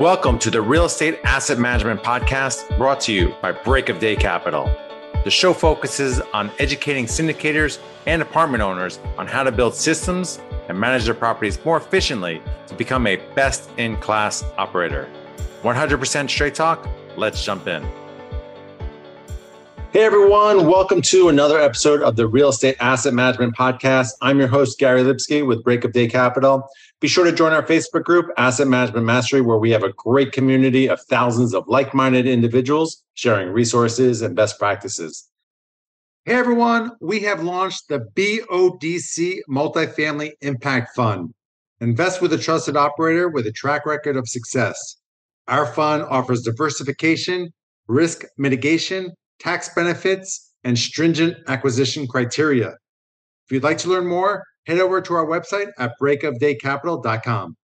Welcome to the Real Estate Asset Management Podcast brought to you by Break of Day Capital. The show focuses on educating syndicators and apartment owners on how to build systems and manage their properties more efficiently to become a best in class operator. 100% straight talk. Let's jump in. Hey everyone, welcome to another episode of the Real Estate Asset Management Podcast. I'm your host, Gary Lipsky with Break of Day Capital. Be sure to join our Facebook group, Asset Management Mastery, where we have a great community of thousands of like minded individuals sharing resources and best practices. Hey everyone, we have launched the BODC Multifamily Impact Fund. Invest with a trusted operator with a track record of success. Our fund offers diversification, risk mitigation, tax benefits, and stringent acquisition criteria. If you'd like to learn more, head over to our website at breakofdaycapital.com.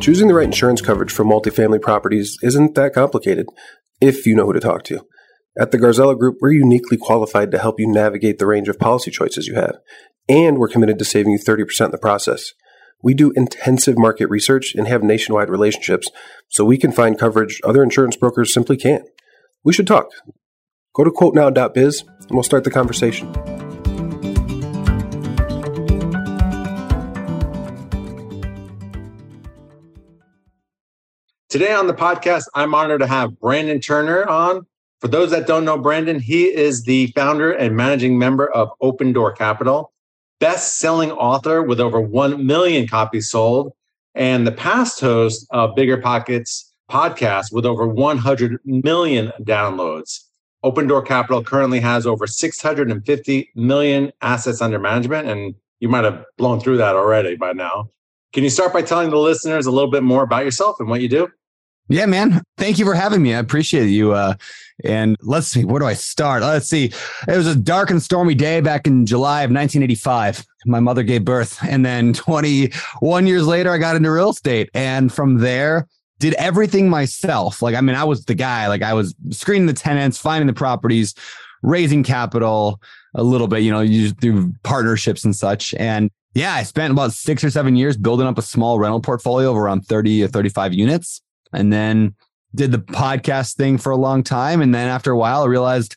Choosing the right insurance coverage for multifamily properties isn't that complicated if you know who to talk to. At the Garzella Group, we're uniquely qualified to help you navigate the range of policy choices you have, and we're committed to saving you 30% in the process. We do intensive market research and have nationwide relationships, so we can find coverage other insurance brokers simply can't. We should talk. Go to quotenow.biz and we'll start the conversation. Today on the podcast, I'm honored to have Brandon Turner on. For those that don't know Brandon, he is the founder and managing member of Open Door Capital best selling author with over 1 million copies sold, and the past host of BiggerPockets podcast with over 100 million downloads. Open Door Capital currently has over 650 million assets under management, and you might have blown through that already by now. Can you start by telling the listeners a little bit more about yourself and what you do? Yeah, man. Thank you for having me. I appreciate you. Uh, and let's see, where do I start? Let's see. It was a dark and stormy day back in July of 1985. My mother gave birth. And then 21 years later, I got into real estate. And from there, did everything myself. Like, I mean, I was the guy, like, I was screening the tenants, finding the properties, raising capital a little bit, you know, you through partnerships and such. And yeah, I spent about six or seven years building up a small rental portfolio of around 30 or 35 units and then did the podcast thing for a long time. And then after a while, I realized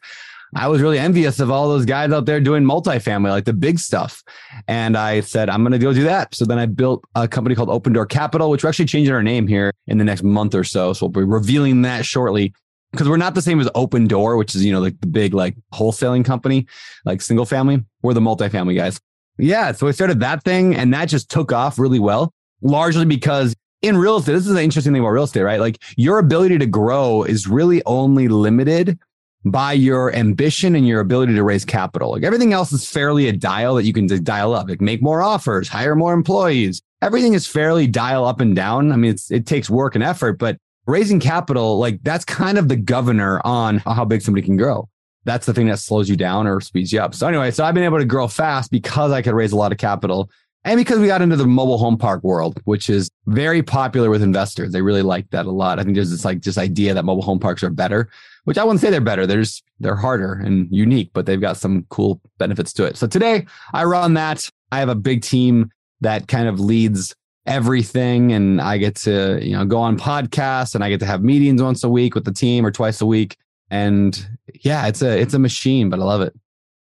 I was really envious of all those guys out there doing multifamily, like the big stuff. And I said, I'm going to go do that. So then I built a company called Open Door Capital, which we're actually changing our name here in the next month or so. So we'll be revealing that shortly because we're not the same as Open Door, which is, you know, like the big like wholesaling company, like single family. We're the multifamily guys. Yeah. So I started that thing and that just took off really well, largely because in real estate, this is the interesting thing about real estate, right? Like your ability to grow is really only limited by your ambition and your ability to raise capital. Like everything else is fairly a dial that you can dial up, like make more offers, hire more employees. Everything is fairly dial up and down. I mean, it takes work and effort, but raising capital, like that's kind of the governor on how big somebody can grow. That's the thing that slows you down or speeds you up. So anyway, so I've been able to grow fast because I could raise a lot of capital and because we got into the mobile home park world, which is very popular with investors. They really like that a lot. I think there's this like this idea that mobile home parks are better, which I wouldn't say they're better. They're they're harder and unique, but they've got some cool benefits to it. So today I run that. I have a big team that kind of leads everything and I get to, you know, go on podcasts and I get to have meetings once a week with the team or twice a week. And yeah, it's a it's a machine, but I love it.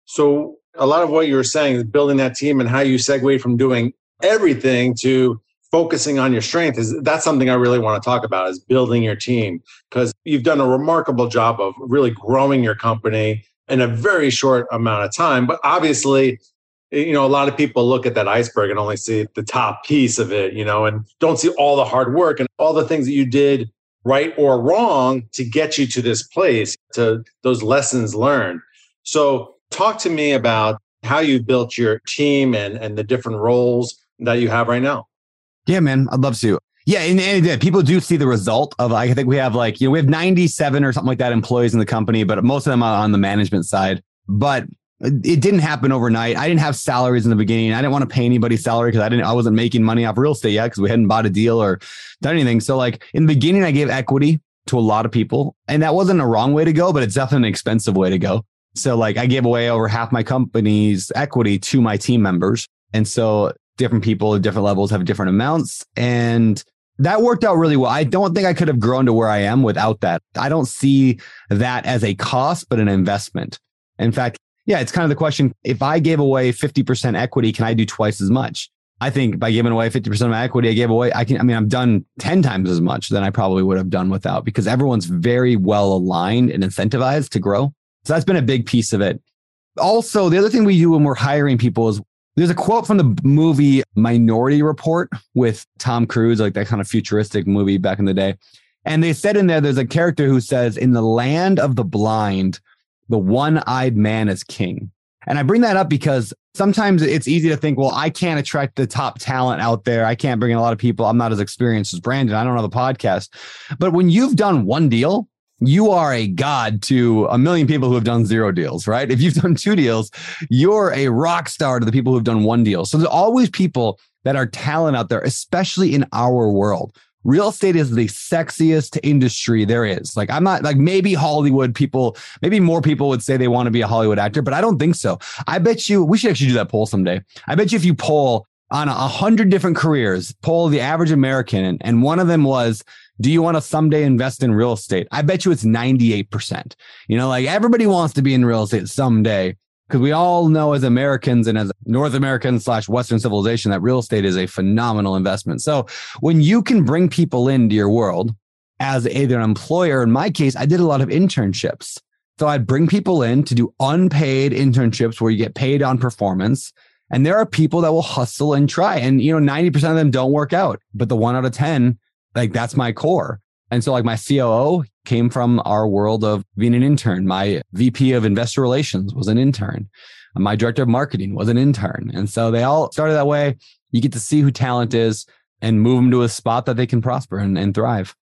So a lot of what you were saying is building that team and how you segue from doing everything to focusing on your strength is that's something I really want to talk about is building your team. Because you've done a remarkable job of really growing your company in a very short amount of time but obviously eh, you know a lot of people look at that iceberg and only see the top piece of it you know and don't see all the hard work and all the things that you did right or wrong to get you to this place to those lessons learned. So Talk to me about how you built your team and, and the different roles that you have right now. Yeah, man, I'd love to. Yeah, and, and people do see the result of. I think we have like you know we have ninety seven or something like that employees in the company, but most of them are on the management side. But it didn't happen overnight. I didn't have salaries in the beginning. I didn't want to pay anybody salary because I didn't. I wasn't making money off real estate yet because we hadn't bought a deal or done anything. So like in the beginning, I gave equity to a lot of people, and that wasn't a wrong way to go, but it's definitely an expensive way to go So like I gave away over half my company's equity to my team members. And so different people at different levels have different amounts. And that worked out really well. I don't think I could have grown to where I am without that. I don't see that as a cost, but an investment. In fact, yeah, it's kind of the question. If I gave away 50% equity, can I do twice as much? I think by giving away 50% of my equity, I gave away, I can, I mean, I've done 10 times as much than I probably would have done without because everyone's very well aligned and incentivized to grow. So that's been a big piece of it. Also, the other thing we do when we're hiring people is there's a quote from the movie Minority Report with Tom Cruise, like that kind of futuristic movie back in the day. And they said in there, there's a character who says, In the land of the blind, the one eyed man is king. And I bring that up because sometimes it's easy to think, well, I can't attract the top talent out there. I can't bring in a lot of people. I'm not as experienced as Brandon. I don't know the podcast. But when you've done one deal, you are a god to a million people who have done zero deals, right? If you've done two deals, you're a rock star to the people who've done one deal. So there's always people that are talent out there, especially in our world. Real estate is the sexiest industry there is. Like, I'm not like maybe Hollywood people, maybe more people would say they want to be a Hollywood actor, but I don't think so. I bet you we should actually do that poll someday. I bet you if you poll on a hundred different careers, poll the average American, and, and one of them was do you want to someday invest in real estate? I bet you it's 98%. You know, like everybody wants to be in real estate someday because we all know as Americans and as North Americans slash Western civilization that real estate is a phenomenal investment. So when you can bring people into your world as either an employer, in my case, I did a lot of internships. So I'd bring people in to do unpaid internships where you get paid on performance. And there are people that will hustle and try. And, you know, 90% of them don't work out, but the one out of 10 like that's my core. And so like my COO came from our world of being an intern. My VP of investor relations was an intern. My director of marketing was an intern. And so they all started that way. You get to see who talent is and move them to a spot that they can prosper and, and thrive.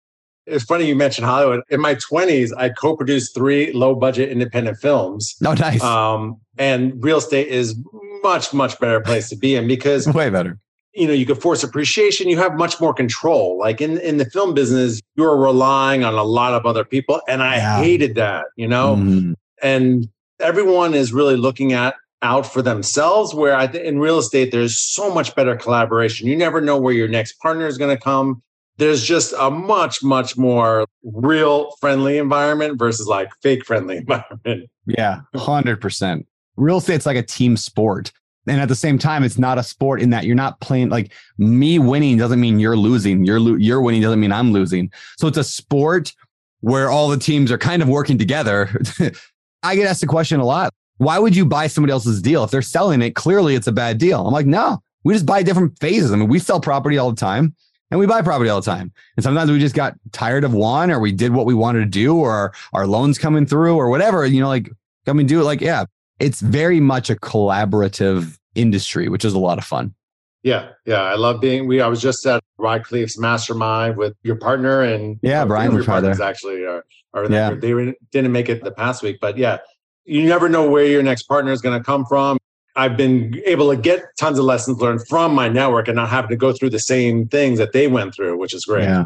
It's funny you mentioned Hollywood. In my 20s, I co produced three low budget independent films. Oh, nice. Um, and real estate is much, much better place to be in because way better you know you could force appreciation you have much more control. Like in in the film business you're relying on a lot of other people and i yeah. hated that you know? Mm. and everyone is really looking at out for themselves where i think in real estate there's so much better collaboration. You never know where your next partner is going to come. There's just a much much more real friendly environment versus like fake friendly environment. Yeah 100% real estate's like a team sport and at the same time it's not a sport in that you're not playing like me winning doesn't mean you're losing. You're lo- you're winning doesn't mean i'm losing. So it's a sport where all the teams are kind of working together. I get asked the question a lot why would you buy somebody else's deal? If they're selling it clearly it's a bad deal. I'm like no we just buy different phases. I mean we sell property all the time and we buy property all the time. And sometimes we just got tired of one or we did what we wanted to do or our, loans coming through or whatever you know like come and do it. Like yeah it's very much a collaborative industry, which is a lot of fun. Yeah, yeah, I love being. We I was just at Khleif's mastermind with your partner and yeah, uh, Brian was partners there. actually are, are yeah. they were, didn't make it the past week, but yeah, you never know where your next partner is going to come from. I've been able to get tons of lessons learned from my network and not having to go through the same things that they went through, which is great. Yeah.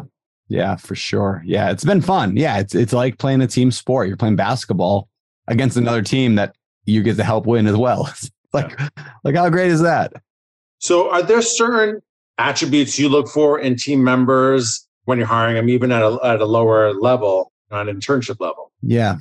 Yeah, for sure. Yeah, it's been fun. Yeah, it's it's like playing a team sport. You're playing basketball against another team that you get to help win as well. like, like how great is that? So, are there certain attributes you look for in team members when you're hiring them, even at a, at a lower level, on internship level? Yeah,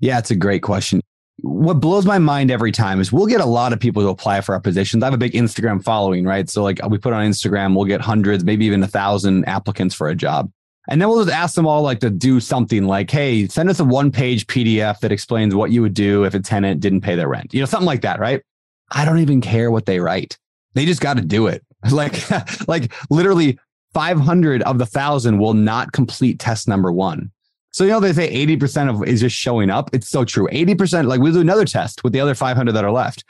yeah, it's a great question. What blows my mind every time is we'll get a lot of people to apply for our positions. I have a big Instagram following, right? So, like, we put on Instagram, we'll get hundreds, maybe even a thousand applicants for a job. And then we'll just ask them all like to do something like, hey, send us a one page PDF that explains what you would do if a tenant didn't pay their rent. You know, something like that, right? I don't even care what they write. They just got to do it. Like, like literally 500 of the thousand will not complete test number one. So, you know, they say 80% of is just showing up. It's so true. 80%, like we'll do another test with the other 500 that are left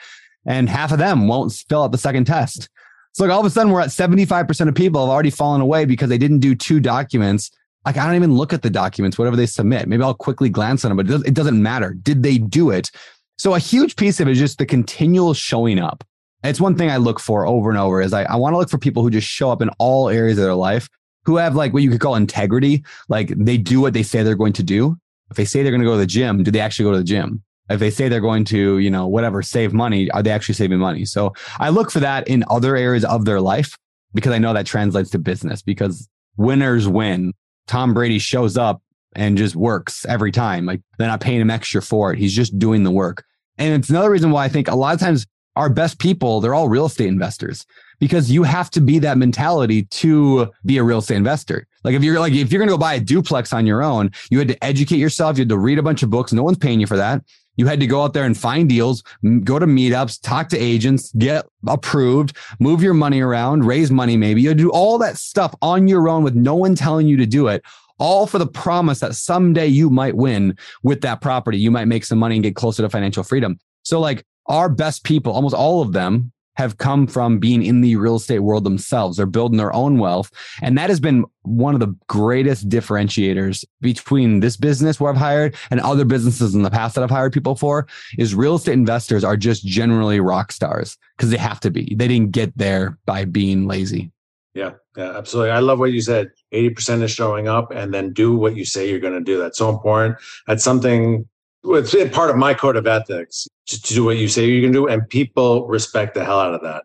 and half of them won't fill out the second test. So like all of a sudden we're at 75% of people have already fallen away because they didn't do two documents. Like I don't even look at the documents, whatever they submit. Maybe I'll quickly glance at them, but it doesn't matter. Did they do it? So a huge piece of it is just the continual showing up. it's one thing I look for over and over is I, I want to look for people who just show up in all areas of their life, who have like what you could call integrity. Like they do what they say they're going to do. If they say they're going to go to the gym, do they actually go to the gym? If they say they're going to, you know, whatever, save money, are they actually saving money? So I look for that in other areas of their life because I know that translates to business because winners win. Tom Brady shows up and just works every time. Like they're not paying him extra for it. He's just doing the work. And it's another reason why I think a lot of times our best people, they're all real estate investors because you have to be that mentality to be a real estate investor. Like if you're like if you're going to go buy a duplex on your own, you had to educate yourself, you had to read a bunch of books, no one's paying you for that. You had to go out there and find deals, go to meetups, talk to agents, get approved, move your money around, raise money maybe. You do all that stuff on your own with no one telling you to do it all for the promise that someday you might win with that property. You might make some money and get closer to financial freedom. So, like, our best people, almost all of them, have come from being in the real estate world themselves. They're building their own wealth. And that has been one of the greatest differentiators between this business where I've hired and other businesses in the past that I've hired people for is real estate investors are just generally rock stars because they have to be. They didn't get there by being lazy. Yeah, yeah, absolutely. I love what you said. 80% is showing up and then do what you say you're going to do. That's so important. That's something it's part of my code of ethics to do what you say you can do, and people respect the hell out of that.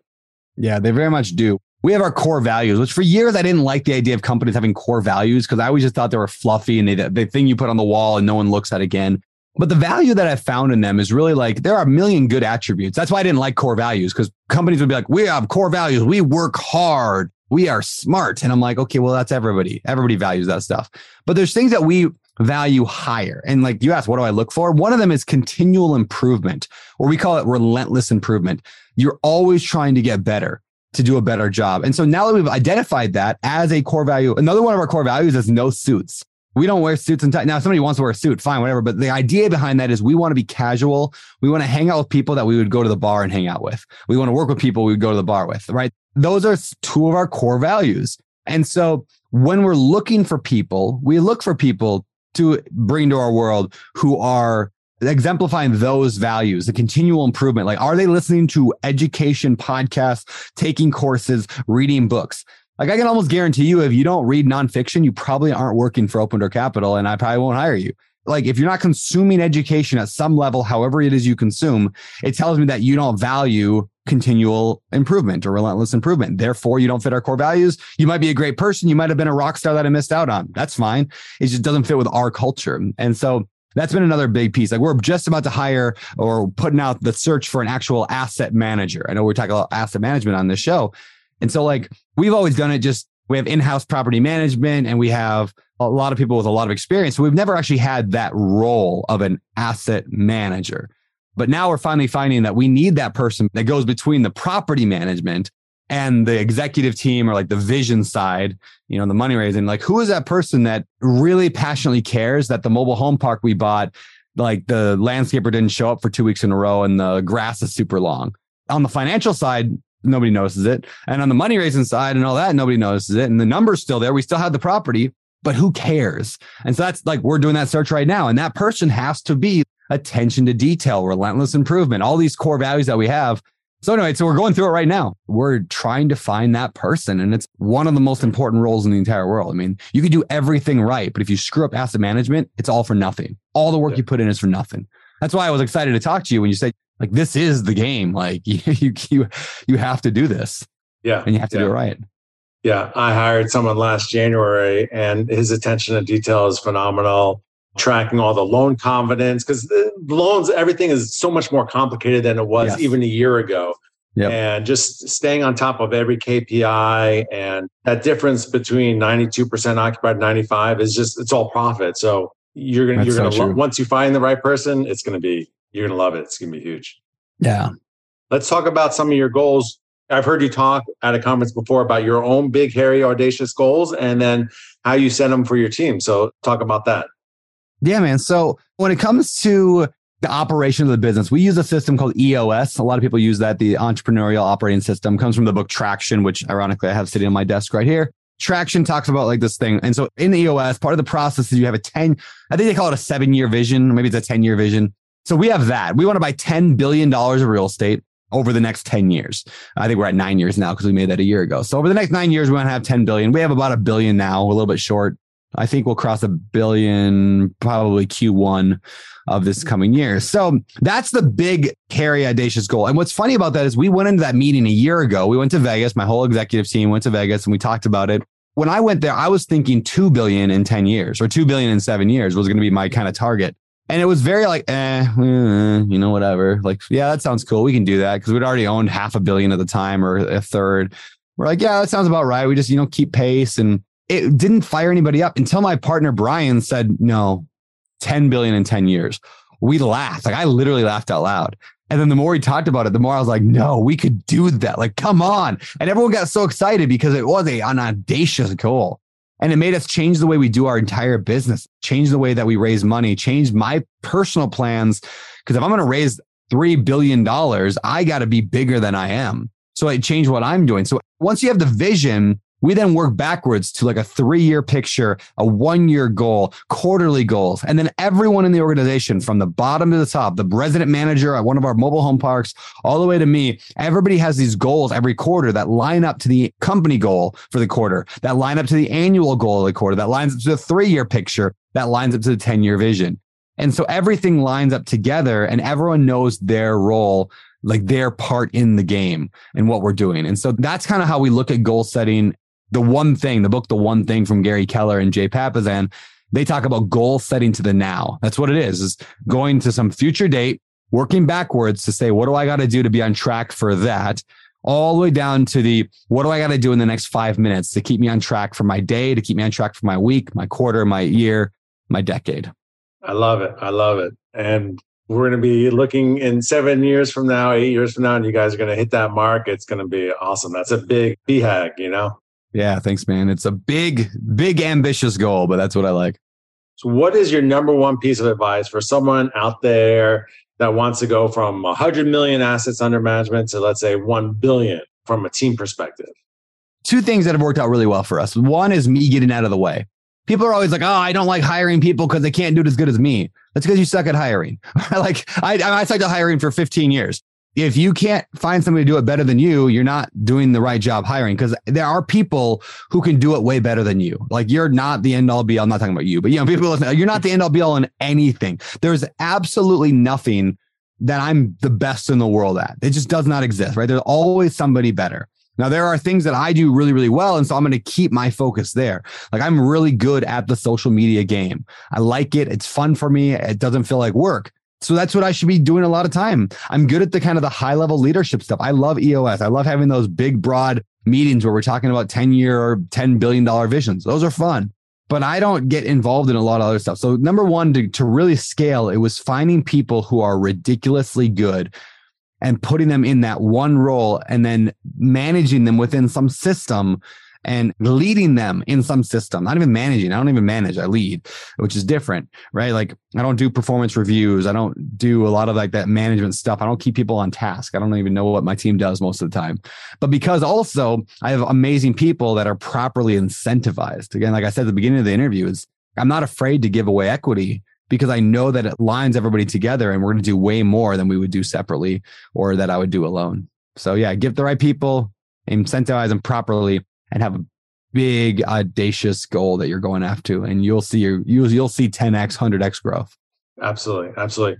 Yeah, they very much do. We have our core values, which for years I didn't like the idea of companies having core values because I always just thought they were fluffy and they, the thing you put on the wall and no one looks at again. But the value that I found in them is really like there are a million good attributes. That's why I didn't like core values because companies would be like, we have core values. We work hard. We are smart. And I'm like, okay, well, that's everybody. Everybody values that stuff. But there's things that we value higher. And like you asked, what do I look for? One of them is continual improvement, or we call it relentless improvement. You're always trying to get better to do a better job. And so now that we've identified that as a core value, another one of our core values is no suits. We don't wear suits and ties. Now, somebody wants to wear a suit, fine, whatever. But the idea behind that is we want to be casual. We want to hang out with people that we would go to the bar and hang out with. We want to work with people we would go to the bar with, right? Those are two of our core values. And so when we're looking for people, we look for people to bring to our world who are exemplifying those values, the continual improvement. Like, are they listening to education podcasts, taking courses, reading books? Like, I can almost guarantee you, if you don't read nonfiction, you probably aren't working for Open Door Capital, and I probably won't hire you. Like, if you're not consuming education at some level, however it is you consume, it tells me that you don't value continual improvement or relentless improvement. Therefore, you don't fit our core values. You might be a great person. You might have been a rock star that I missed out on. That's fine. It just doesn't fit with our culture. And so that's been another big piece. Like we're just about to hire or putting out the search for an actual asset manager. I know we're talking about asset management on this show. And so like we've always done it just we have in-house property management and we have a lot of people with a lot of experience. So we've never actually had that role of an asset manager. But now we're finally finding that we need that person that goes between the property management and the executive team or like the vision side, you know, the money raising. Like, who is that person that really passionately cares that the mobile home park we bought, like the landscaper didn't show up for two weeks in a row and the grass is super long? On the financial side, nobody notices it. And on the money raising side and all that, nobody notices it. And the number's still there. We still have the property, but who cares? And so that's like, we're doing that search right now. And that person has to be attention to detail, relentless improvement, all these core values that we have. So anyway, so we're going through it right now. We're trying to find that person and it's one of the most important roles in the entire world. I mean, you can do everything right, but if you screw up asset management, it's all for nothing. All the work yeah. you put in is for nothing. That's why I was excited to talk to you when you said like this is the game. Like you you you have to do this. Yeah. And you have to yeah. do it right. Yeah, I hired someone last January and his attention to detail is phenomenal tracking all the loan confidence because loans, everything is so much more complicated than it was yes. even a year ago. Yep. And just staying on top of every KPI and that difference between 92% occupied 95 is just, it's all profit. So you're going to, you're going to, so once you find the right person, it's going to be, you're going to love it. It's going to be huge. Yeah. Let's talk about some of your goals. I've heard you talk at a conference before about your own big, hairy, audacious goals and then how you set them for your team. So talk about that. Yeah, man. So when it comes to the operation of the business, we use a system called EOS. A lot of people use that. The entrepreneurial operating system comes from the book Traction, which ironically I have sitting on my desk right here. Traction talks about like this thing. And so in EOS, part of the process is you have a 10, I think they call it a seven year vision, maybe it's a 10 year vision. So we have that. We want to buy $10 billion of real estate over the next 10 years. I think we're at nine years now because we made that a year ago. So over the next nine years, we want to have 10 billion. We have about a billion now, a little bit short I think we'll cross a billion probably Q1 of this coming year. So that's the big, hairy, audacious goal. And what's funny about that is we went into that meeting a year ago. We went to Vegas. My whole executive team went to Vegas and we talked about it. When I went there, I was thinking 2 billion in 10 years or 2 billion in seven years was going to be my kind of target. And it was very like, eh, eh, you know, whatever. Like, yeah, that sounds cool. We can do that because we'd already owned half a billion at the time or a third. We're like, yeah, that sounds about right. We just, you know, keep pace. And it didn't fire anybody up until my partner Brian said, no, 10 billion in 10 years. We laughed. Like I literally laughed out loud. And then the more he talked about it, the more I was like, no, we could do that. Like, come on. And everyone got so excited because it was a, an audacious goal. And it made us change the way we do our entire business, change the way that we raise money, change my personal plans. Because if I'm going to raise $3 billion, I got to be bigger than I am. So it changed what I'm doing. So once you have the vision, we then work backwards to like a three year picture, a one year goal, quarterly goals. And then everyone in the organization from the bottom to the top, the resident manager at one of our mobile home parks, all the way to me, everybody has these goals every quarter that line up to the company goal for the quarter, that line up to the annual goal of the quarter, that lines up to the three year picture, that lines up to the 10 year vision. And so everything lines up together and everyone knows their role like their part in the game and what we're doing. And so that's kind of how we look at goal setting the one thing, the book, The One Thing from Gary Keller and Jay Papasan, they talk about goal setting to the now. That's what it is, is going to some future date, working backwards to say, what do I got to do to be on track for that? All the way down to the, what do I got to do in the next five minutes to keep me on track for my day, to keep me on track for my week, my quarter, my year, my decade. I love it. I love it. And we're going to be looking in seven years from now, eight years from now, and you guys are going to hit that mark. It's going to be awesome. That's a big BHAG, you know? Yeah, thanks, man. It's a big, big, ambitious goal, but that's what I like. So, what is your number one piece of advice for someone out there that wants to go from 100 million assets under management to, let's say, 1 billion from a team perspective? Two things that have worked out really well for us. One is me getting out of the way. People are always like, "Oh, I don't like hiring people because they can't do it as good as me." That's because you suck at hiring. like I, I sucked at hiring for 15 years if you can't find somebody to do it better than you, you're not doing the right job hiring because there are people who can do it way better than you. Like you're not the end all be all. I'm not talking about you, but you know, people listen, you're not the end all be all in anything. There's absolutely nothing that I'm the best in the world at. It just does not exist, right? There's always somebody better. Now, there are things that I do really, really well. And so I'm going to keep my focus there. Like I'm really good at the social media game. I like it. It's fun for me. It doesn't feel like work. So that's what I should be doing a lot of time. I'm good at the kind of the high level leadership stuff. I love EOS. I love having those big, broad meetings where we're talking about 10 year or $10 billion visions. Those are fun, but I don't get involved in a lot of other stuff. So number one, to, to really scale, it was finding people who are ridiculously good and putting them in that one role and then managing them within some system and leading them in some system, not even managing. I don't even manage, I lead, which is different, right? Like I don't do performance reviews. I don't do a lot of like that management stuff. I don't keep people on task. I don't even know what my team does most of the time. But because also I have amazing people that are properly incentivized. Again, like I said at the beginning of the interview, is I'm not afraid to give away equity because I know that it lines everybody together and we're going to do way more than we would do separately or that I would do alone. So yeah, give the right people, incentivize them properly, and have a big audacious goal that you're going after and you'll see your you'll, you'll see 10x 100x growth. Absolutely. Absolutely.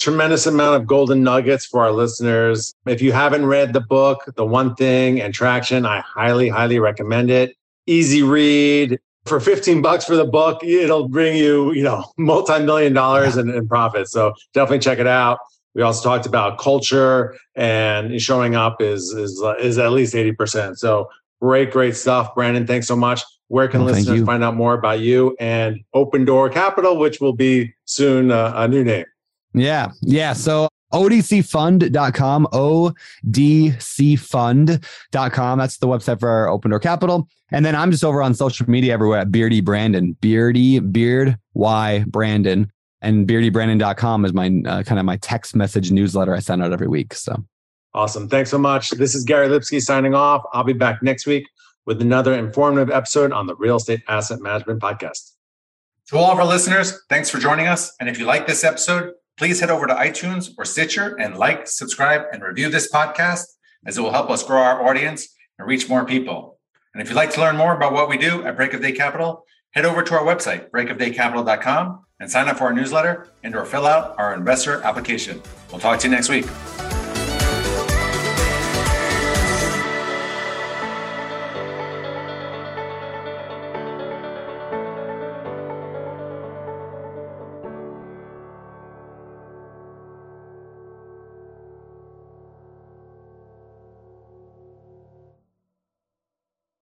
Tremendous amount of golden nuggets for our listeners. If you haven't read the book the one thing and traction i highly highly recommend it. Easy read. For 15 bucks for the book it'll bring you you know multi-million dollars in, in profit. So definitely check it out. We also talked about culture and showing up is is is at least 80% so Great, great stuff. Brandon, thanks so much. Where can well, listeners find out more about you and Open Door Capital, which will be soon uh, a new name? Yeah. Yeah. So odcfund.com, odcfund.com. That's the website for our Open Door Capital. And then I'm just over on social media everywhere at Beardy Brandon, Beardy, Beard, Y, Brandon. And beardybrandon.com is my uh, kind of my text message newsletter I send out every week. So Awesome. Thanks so much. This is Gary Lipsky signing off. I'll be back next week with another informative episode on the Real Estate Asset Management Podcast. To all of our listeners, thanks for joining us. And if you like this episode, please head over to iTunes or Stitcher and like, subscribe, and review this podcast as it will help us grow our audience and reach more people. And if you'd like to learn more about what we do at Break of Day Capital, Head over to our website, breakofdaycapital.com, and sign up for our newsletter and or fill out our investor application. We'll talk to you next week.